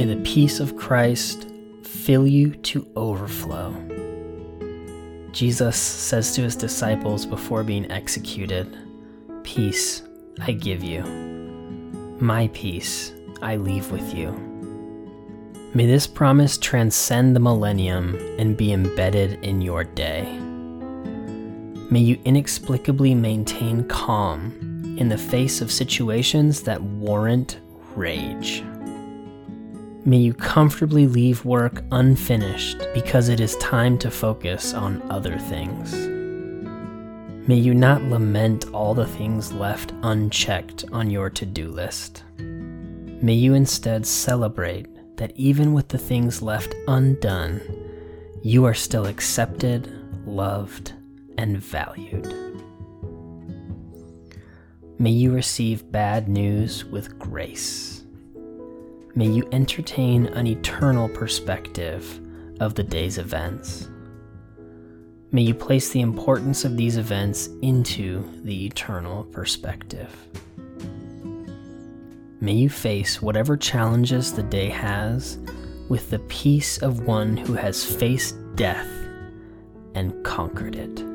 May the peace of Christ fill you to overflow. Jesus says to his disciples before being executed, Peace I give you, my peace I leave with you. May this promise transcend the millennium and be embedded in your day. May you inexplicably maintain calm in the face of situations that warrant rage. May you comfortably leave work unfinished because it is time to focus on other things. May you not lament all the things left unchecked on your to do list. May you instead celebrate that even with the things left undone, you are still accepted, loved, and valued. May you receive bad news with grace. May you entertain an eternal perspective of the day's events. May you place the importance of these events into the eternal perspective. May you face whatever challenges the day has with the peace of one who has faced death and conquered it.